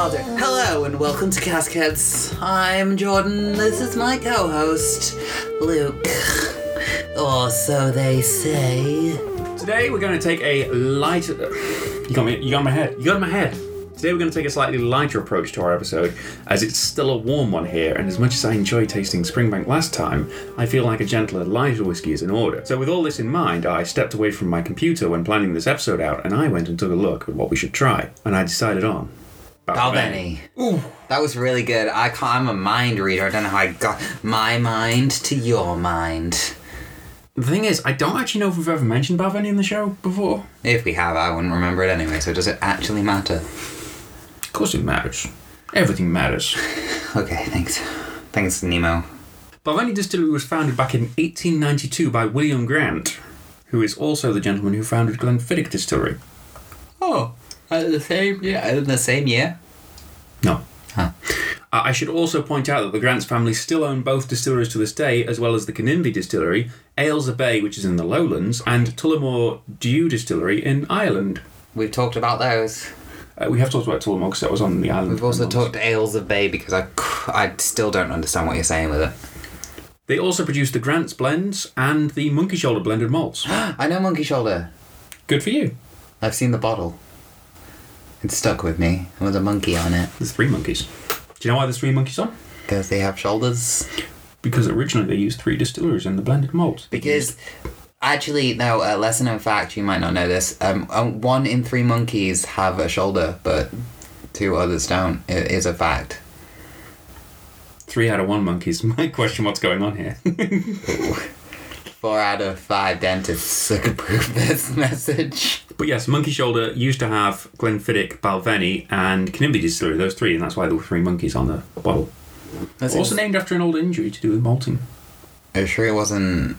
Father. Hello and welcome to Cascades. I'm Jordan. This is my co-host, Luke. Or so they say. Today we're going to take a lighter. You got me. You got my head. You got my head. Today we're going to take a slightly lighter approach to our episode, as it's still a warm one here. And as much as I enjoyed tasting Springbank last time, I feel like a gentler, lighter whiskey is in order. So with all this in mind, I stepped away from my computer when planning this episode out, and I went and took a look at what we should try. And I decided on Oh, Balvenie. Ooh, that was really good. I can't, I'm a mind reader. I don't know how I got my mind to your mind. The thing is, I don't actually know if we've ever mentioned Balvenie in the show before. If we have, I wouldn't remember it anyway. So does it actually matter? Of course, it matters. Everything matters. Okay, thanks. Thanks, Nemo. Balvenie Distillery was founded back in 1892 by William Grant, who is also the gentleman who founded Glenfiddich Distillery. At the same yeah, in the same year. No. Huh. Uh, I should also point out that the Grants family still own both distilleries to this day, as well as the Kininvie Distillery, Ailsa Bay, which is in the lowlands, and Tullamore Dew Distillery in Ireland. We've talked about those. Uh, we have talked about Tullamore because that was on the island. We've also talked Ales of Bay because I, I still don't understand what you're saying with it. They also produce the Grants blends and the Monkey Shoulder blended malts. I know Monkey Shoulder. Good for you. I've seen the bottle. It's stuck with me It was a monkey on it There's three monkeys. Do you know why there's three monkeys on? because they have shoulders. Because originally they used three distilleries in the blended malt. Because actually, no, uh, lesser known fact, you might not know this. Um, um, one in three monkeys have a shoulder, but two others don't. It is a fact. Three out of one monkeys might question what's going on here. Four out of five dentists could approve this message. But yes, Monkey Shoulder used to have Glenfiddich, Balvenie, and Kininvie Distillery, those three, and that's why there were three monkeys on the bottle. That's Also named after an old injury to do with malting. Are you sure it wasn't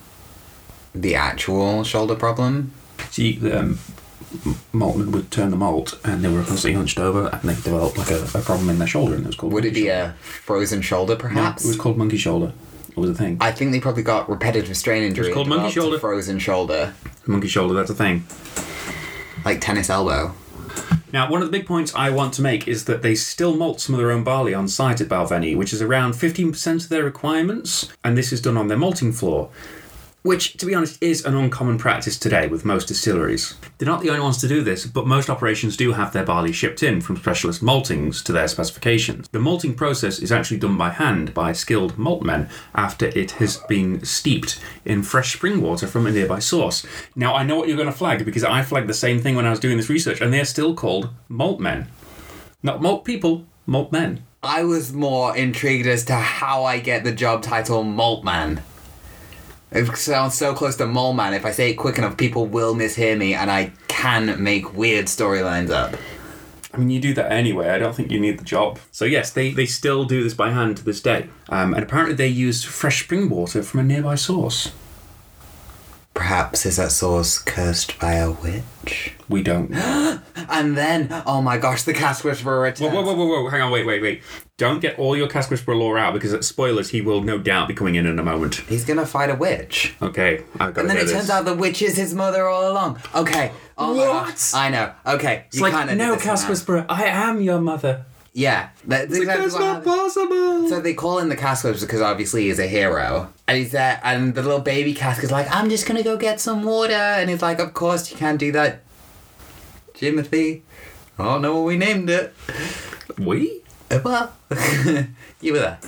the actual shoulder problem? See, the um, m- maltmen would turn the malt, and they were constantly hunched over, and they developed like a, a problem in their shoulder, and it was called. Would it be shoulder. a frozen shoulder, No, perhaps? it was called Monkey Shoulder. It was a thing. I think they probably got repetitive strain injury. It's called and monkey a shoulder. Frozen shoulder, Monkey Shoulder, that's a thing. like tennis elbow. Now, one of the big points I want to make is that they still malt some of their own barley on site at Balvenie, which is around 15% of their requirements, and this is done on their malting floor. Which, to be honest, is an uncommon practice today with most distilleries. They're not the only ones to do this, but most operations do have their barley shipped in from specialist maltings to their specifications. The malting process is actually done by hand by skilled maltmen after it has been steeped in fresh spring water from a nearby source. Now, I know what you're going to flag because I flagged the same thing when I was doing this research, and they're still called maltmen. Not malt people, malt men. I was more intrigued as to how I get the job title Maltman. It sounds so close to Mole Man. If I say it quick enough, people will mishear me, and I can make weird storylines up. I mean, you do that anyway. I don't think you need the job. So yes, they, they still do this by hand to this day. Um, and apparently they use fresh spring water from a nearby source. Perhaps is that source cursed by a witch? We don't know. And then, oh my gosh, the cask whisperer whoa, returns. whoa, whoa, whoa, whoa! Hang on, wait, wait, wait! Don't get all your Cask Whisperer lore out because, spoilers, he will no doubt be coming in in a moment. He's gonna fight a witch. Okay, I've got And then it turns out the witch is his mother all along. Okay. Oh my What? gosh. I know. Okay. it's like no, Cask Whisperer, I am your mother. Yeah. That's exactly That's not happened. possible. So they call in the Cask because obviously he's a hero. And he's there, and the little baby Cask is like, I'm just gonna go get some water. And he's like, Of course you can't do that. Timothy. I don't know what we named it. we? Uh, Well, you were there.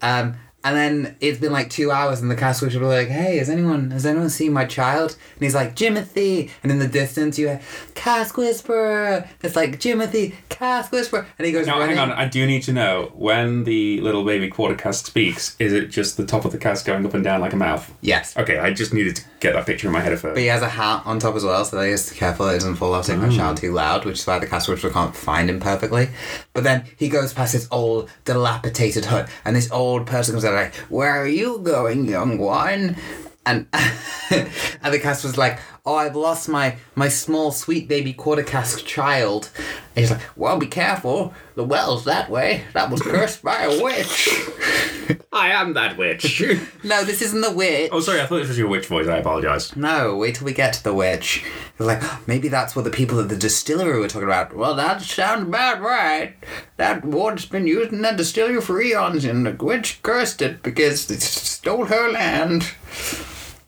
Um, and then it's been like two hours, and the cast Cask Whisperer like, "Hey, has anyone has anyone seen my child?" And he's like, "Jimothy." And in the distance, you hear Cask Whisperer. It's like Jimothy, Cask Whisperer, and he goes Now, running. hang on. I do need to know when the little baby quarter cask speaks. Is it just the top of the cask going up and down like a mouth? Yes. Okay, I just needed to get that picture in my head first. But he has a hat on top as well, so that he has to be careful it doesn't fall off so he can't shout too loud, which is why the Cask Whisperer can't find him perfectly. But then he goes past this old, dilapidated hut, and this old person comes out like, Where are you going, young one? and and the cast was like, "Oh, I've lost my my small sweet baby quarter cask child." And he's like, "Well, be careful. The well's that way. That was cursed by a witch." I am that witch. no, this isn't the witch. oh, sorry, I thought this was your witch voice. I apologise. No, wait till we get to the witch. It's like, maybe that's what the people at the distillery were talking about. Well, that sounds about right. That wood's been used in that distillery for eons, and the witch cursed it because it stole her land.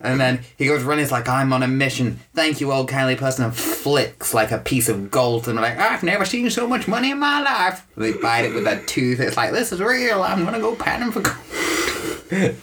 And then he goes running, he's like, I'm on a mission. Thank you, old kindly person, and flicks like a piece of gold. And like, I've never seen so much money in my life. They bite it with a tooth. It's like, this is real. I'm gonna go panning for gold.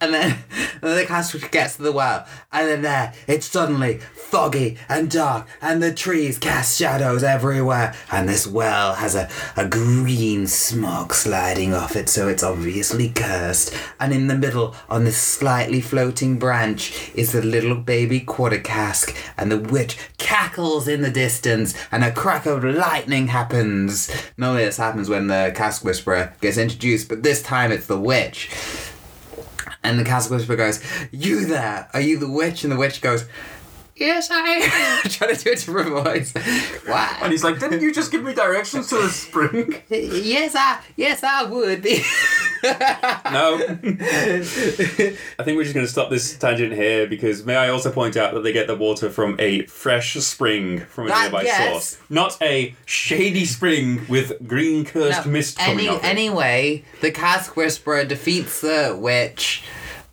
and then, and the cast gets to the well, and then there it's suddenly foggy and dark, and the trees cast shadows everywhere, and this well has a, a green smoke sliding off it, so it's obviously cursed. And in the middle, on this slightly floating branch, is the little baby quarter cask, and the witch cackles in the distance, and a crack of lightning happens. Normally, this happens when the cask whisperer gets introduced, but this time it's the witch. And the cask whisperer goes, You there? Are you the witch? And the witch goes, Yes, I am. Trying to do a different voice. Wow. And he's like, didn't you just give me directions to the spring? Yes, I yes I would be. No. I think we're just going to stop this tangent here because may I also point out that they get the water from a fresh spring from a That- nearby yes. source, not a shady spring with green cursed No, mist coming any, anyway, the cask whisperer defeats the witch.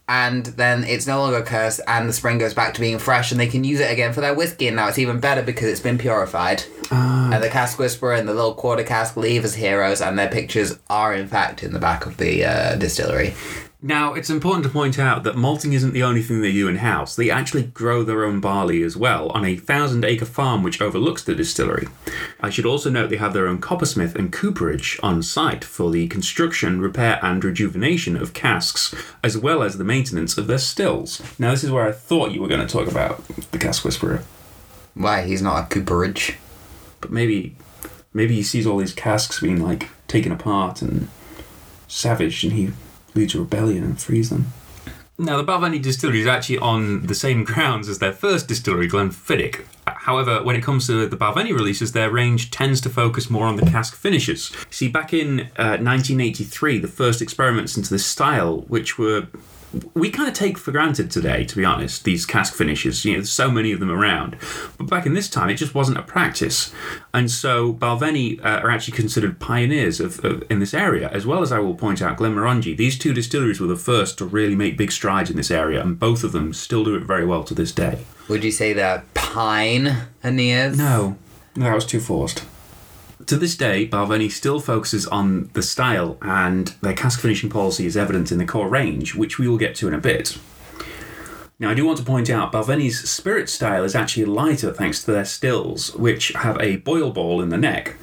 And then it's no longer cursed, and the spring goes back to being fresh, and they can use it again for their whiskey. And now it's even better because it's been purified. Ah. And the cask whisperer and the little quarter cask leave as heroes, and their pictures are in fact in the back of the uh, distillery. Now, it's important to point out that malting isn't the only thing they do in house. They actually grow their own barley as well on a thousand acre farm which overlooks the distillery. I should also note they have their own coppersmith and cooperage on site for the construction, repair, and rejuvenation of casks, as well as the maintenance of their stills. Now, this is where I thought you were going to talk about the cask whisperer, Why he's not a cooperage? But maybe, maybe he sees all these casks being like taken apart and savaged, and he leads a rebellion and frees them. Now, the Balvenie distillery is actually on the same grounds as their first distillery, Glenfiddich. However, when it comes to the Balvenie releases, their range tends to focus more on the cask finishes. See, back in uh, 1983, the first experiments into this style, which were we kind of take for granted today, to be honest, these cask finishes. You know, there's so many of them around. But back in this time, it just wasn't a practice. And so Balvenie uh, are actually considered pioneers of, of, in this area, as well as I will point out Glenmorangie. These two distilleries were the first to really make big strides in this area, and both of them still do it very well to this day. Would you say they're pine pioneers? No, that was too forced. To this day, Balvenie still focuses on the style, and their cask finishing policy is evident in the core range, which we will get to in a bit. Now, I do want to point out Balvenie's spirit style is actually lighter thanks to their stills, which have a boil ball in the neck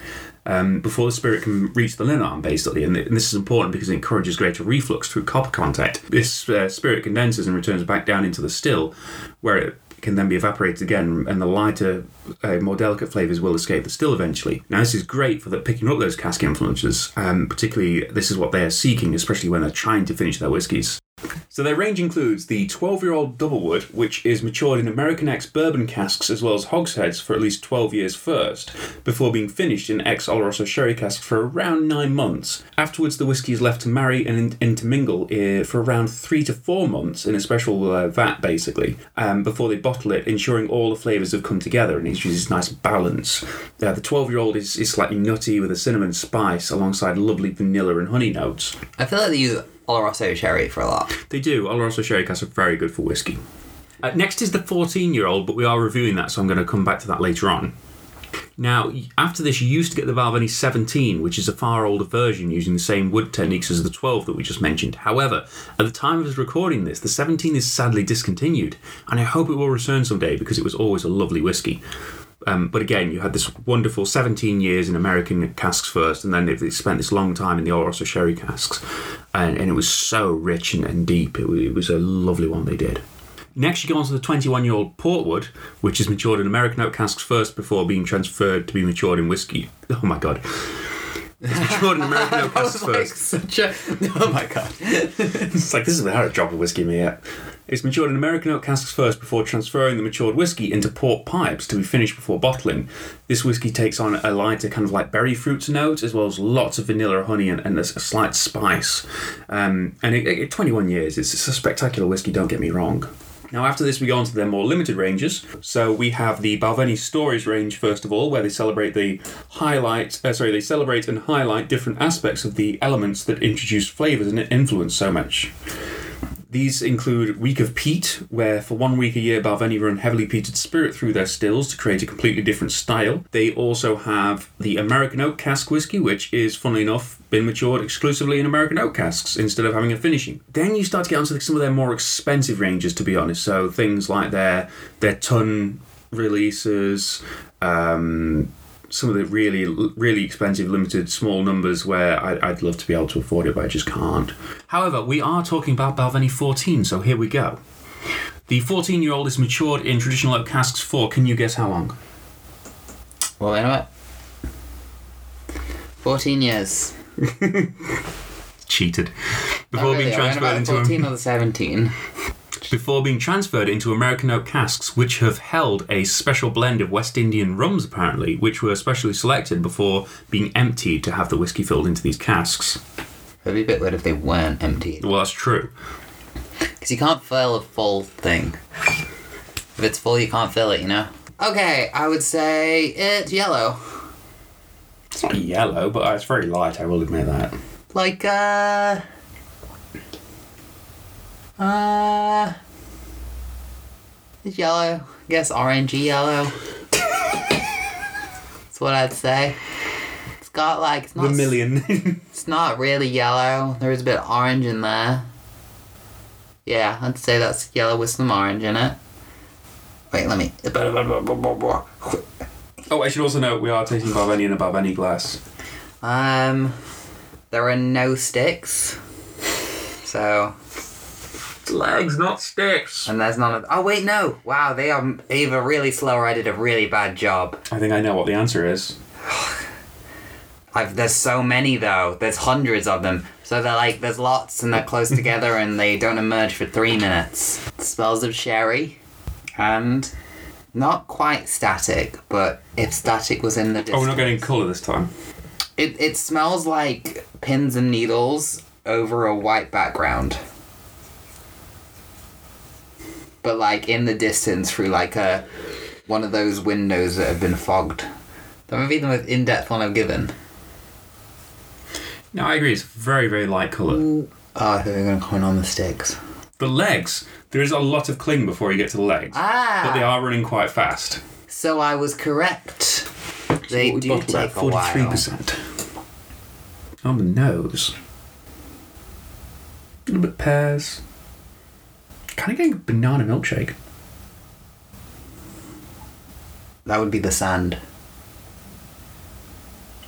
um, before the spirit can reach the lyne arm, basically. And, th- and this is important because it encourages greater reflux through copper contact. This uh, spirit condenses and returns back down into the still, where it can then be evaporated again, and the lighter, uh, more delicate flavours will escape the still eventually. Now, this is great for the, picking up those cask influences, um, particularly this is what they are seeking, especially when they're trying to finish their whiskies. So their range includes the 12-year-old Doublewood, which is matured in American ex bourbon casks as well as hogsheads for at least 12 years first, before being finished in ex Oloroso sherry casks for around 9 months. Afterwards, the whiskey is left to marry and intermingle uh, for around 3 to 4 months in a special uh, vat, basically, um, before they bottle it, ensuring all the flavours have come together and it introduces nice balance. Uh, the 12-year-old is, is slightly nutty with a cinnamon spice alongside lovely vanilla and honey notes. I feel like they use Oloroso sherry for a lot. They do. Oloroso sherry casks are very good for whiskey. Uh, next is the 14 year old, but we are reviewing that, so I'm going to come back to that later on. Now, after this, you used to get the Balvenie 17, which is a far older version using the same wood techniques as the 12 that we just mentioned. However, at the time of us recording this, the 17 is sadly discontinued, and I hope it will return someday because it was always a lovely whiskey. Um, but again, you had this wonderful 17 years in American casks first, and then they spent this long time in the Oloroso sherry casks, and, and it was so rich and, and deep. It, it was a lovely one they did. Next, you go on to the 21 year old Portwood, which is matured in American oak casks first before being transferred to be matured in whiskey. Oh my god. It's matured in American oak casks like first. such a. Oh my god. It's like, this is how to drop a whiskey me yet. It's matured in American oak casks first before transferring the matured whiskey into port pipes to be finished before bottling. This whiskey takes on a lighter kind of like berry fruits note as well as lots of vanilla, honey, and, and a slight spice. Um, and it, it, 21 years, it's, it's a spectacular whiskey, don't get me wrong. Now, after this, we go on to their more limited ranges. So we have the Balvenie Stories range first of all, where they celebrate the highlight. Uh, sorry, they celebrate and highlight different aspects of the elements that introduce flavors and influence so much. These include Week of Peat, where for one week a year Balvenie run heavily peated spirit through their stills to create a completely different style. They also have the American Oak Cask Whiskey, which is, funnily enough, been matured exclusively in American Oak casks instead of having a finishing. Then you start to get onto some of their more expensive ranges, to be honest. So things like their their Tun releases, um, some of the really really expensive limited small numbers where I'd, I'd love to be able to afford it but I just can't. However, we are talking about Balvenie 14, so here we go. The 14 year old is matured in traditional oak casks for, can you guess how long? Well, wait a minute. 14 years. Cheated. Before really, being transferred into 14 or the 17. Before being transferred into American oak casks, which have held a special blend of West Indian rums, apparently, which were specially selected before being emptied to have the whiskey filled into these casks. It'd be a bit weird if they weren't emptied. Well, that's true. Because you can't fill a full thing. If it's full, you can't fill it, you know? Okay, I would say it's yellow. It's not yellow, but it's very light, I will admit that. Like, uh. Uh. It's yellow. I guess orangey yellow. That's what I'd say. It's got like. It's not, The million. It's not really yellow. There is a bit of orange in there. Yeah, I'd say that's yellow with some orange in it. Wait, let me. oh, I should also note we are tasting Balvenie in a Balvenie glass. Um, there are no sticks. So, Legs, not sticks. and there's none of. Oh wait, no! Wow, they are either really slow or I did a really bad job. I think I know what the answer is. I've there's so many though. There's hundreds of them. So they're like there's lots and they're close together and they don't emerge for three minutes. It smells of sherry, and not quite static, but if static was in the Oh, we're not getting colour this time. It it smells like pins and needles over a white background. But like in the distance through like a one of those windows that have been fogged. That might be the most in depth one I've given. No, I agree. It's very, very light colour. Oh, I thought we were gonna comment on the sticks. The legs, there is a lot of cling before you get to the legs. Ah But they are running quite fast. So I was correct. They we do take a while. 43%. On the nose. A little bit pears. Kind of getting a banana milkshake. That would be the sand.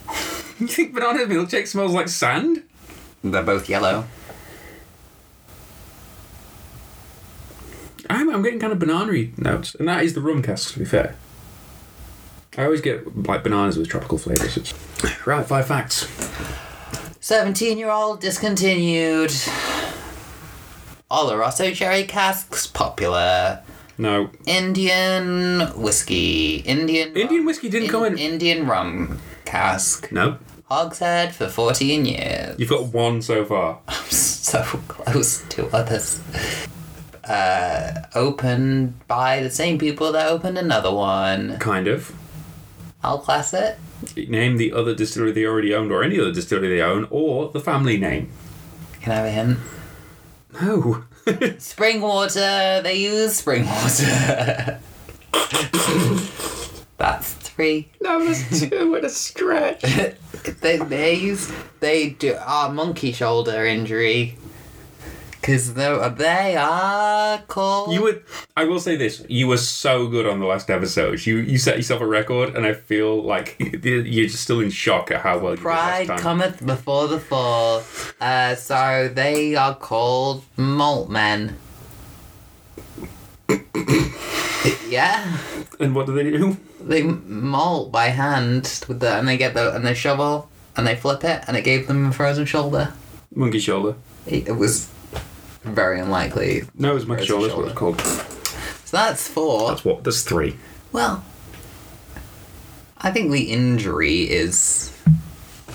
You think banana milkshake smells like sand? They're both yellow. I'm, I'm getting kind of banana notes. And that is the rum cask, to be fair. I always get like bananas with tropical flavours. Right, five facts. 17 year old discontinued. Oloroso sherry casks popular. No. Indian whiskey. Indian Indian whiskey didn't come in. Indian rum cask. No. Hogshead for 14 years. You've got one so far. I'm so close to others. Uh, opened by the same people that opened another one. Kind of. I'll class it. Name the other distillery they already owned, or any other distillery they own, or the family name. Can I have a hint? No. Spring water. They use spring water. That's three. no, that's two at a stretch. they they use they do ah monkey shoulder injury. Cause they they are called. You would. I will say this: you were so good on the last episode. You you set yourself a record, and I feel like you're just still in shock at how well Pride cometh before the fall. Uh, so they are called malt men. yeah, and what do they do? they malt by hand with the and they get the and they shovel and they flip it and it gave them a frozen shoulder. Monkey shoulder. It, it was very unlikely. No, it's monkey Where's the shoulder. That's what it's called. So that's four. That's what. That's three. Well, I think the injury is.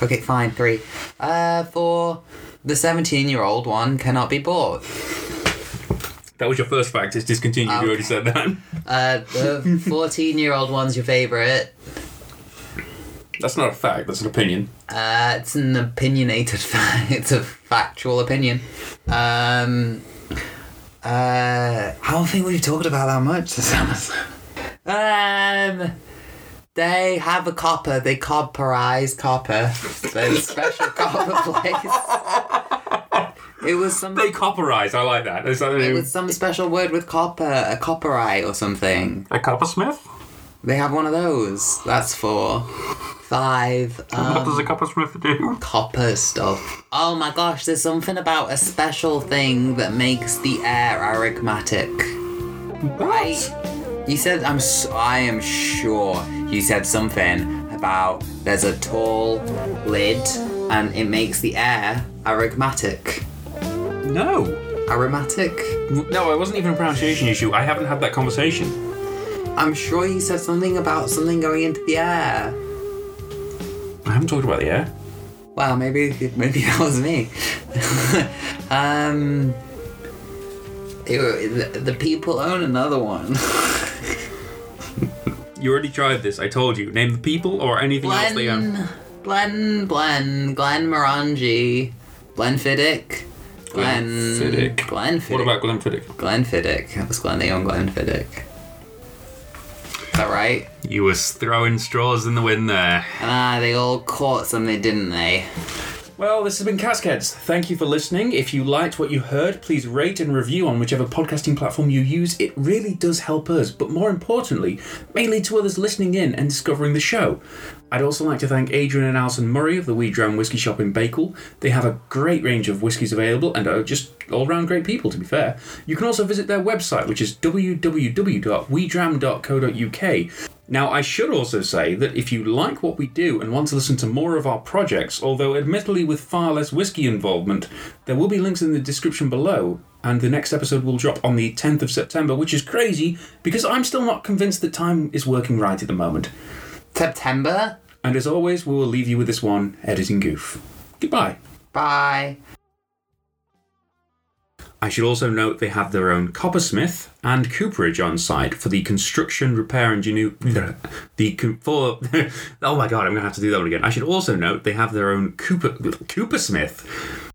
Okay, fine, three. Uh, four. The 17 year old one cannot be bought. That was your first fact. It's discontinued. You already said that. Uh, the 14 year old one's your favourite. That's not a fact. That's an opinion. Uh, it's an opinionated fact. It's a factual opinion. Um, uh, I don't think we've talked about that much. um, they have a copper. They copperize copper. There's a special copper place. It was some. They copperize. I like that It was some special word with copper, a copperite or something. a coppersmith? They have one of those. That's four. Five. Um, what does a coppersmith do? copper stuff. Oh my gosh, there's something about a special thing that makes the air aromatic. Right? You said I'm. I am sure you said something about there's a tall lid and it makes the air aromatic. No. Aromatic? No, it wasn't even a pronunciation issue. I haven't had that conversation. I'm sure you said something about something going into the air. I haven't talked about the air. Well, maybe maybe that was me. um, it- the, the people own another one. You already tried this. I told you. Name the people or anything else they own. Glenn, Glenn, Glenn, Glenn Morangi, Glenn Fiddick, Glenn Fiddick. Glenn Fiddick. What about Glenfiddich? Glenn Fiddick? That was Glenn. They own Glenn Fiddick. Is that right? You was throwing straws in the wind there. Ah, they all caught something, didn't they? Well, this has been Cascades. Thank you for listening. If you liked what you heard, please rate and review on whichever podcasting platform you use. It really does help us, but more importantly, may lead to others listening in and discovering the show. I'd also like to thank Adrian and Alison Murray of the Wee Dram Whisky Shop in Bakewell. They have a great range of whiskies available and are just all round great people, to be fair. You can also visit their website, which is www.wedram.co.uk. Now, I should also say that if you like what we do and want to listen to more of our projects, although admittedly with far less whiskey involvement, there will be links in the description below. And the next episode will drop on the 10th of September, which is crazy because I'm still not convinced that time is working right at the moment. September. And as always, we will leave you with this one editing goof. Goodbye. Bye. I should also note they have their own coppersmith and cooperage on site for the construction, repair, and genu- the for. oh my god, I'm gonna have to do that one again. I should also note they have their own cooper coopersmith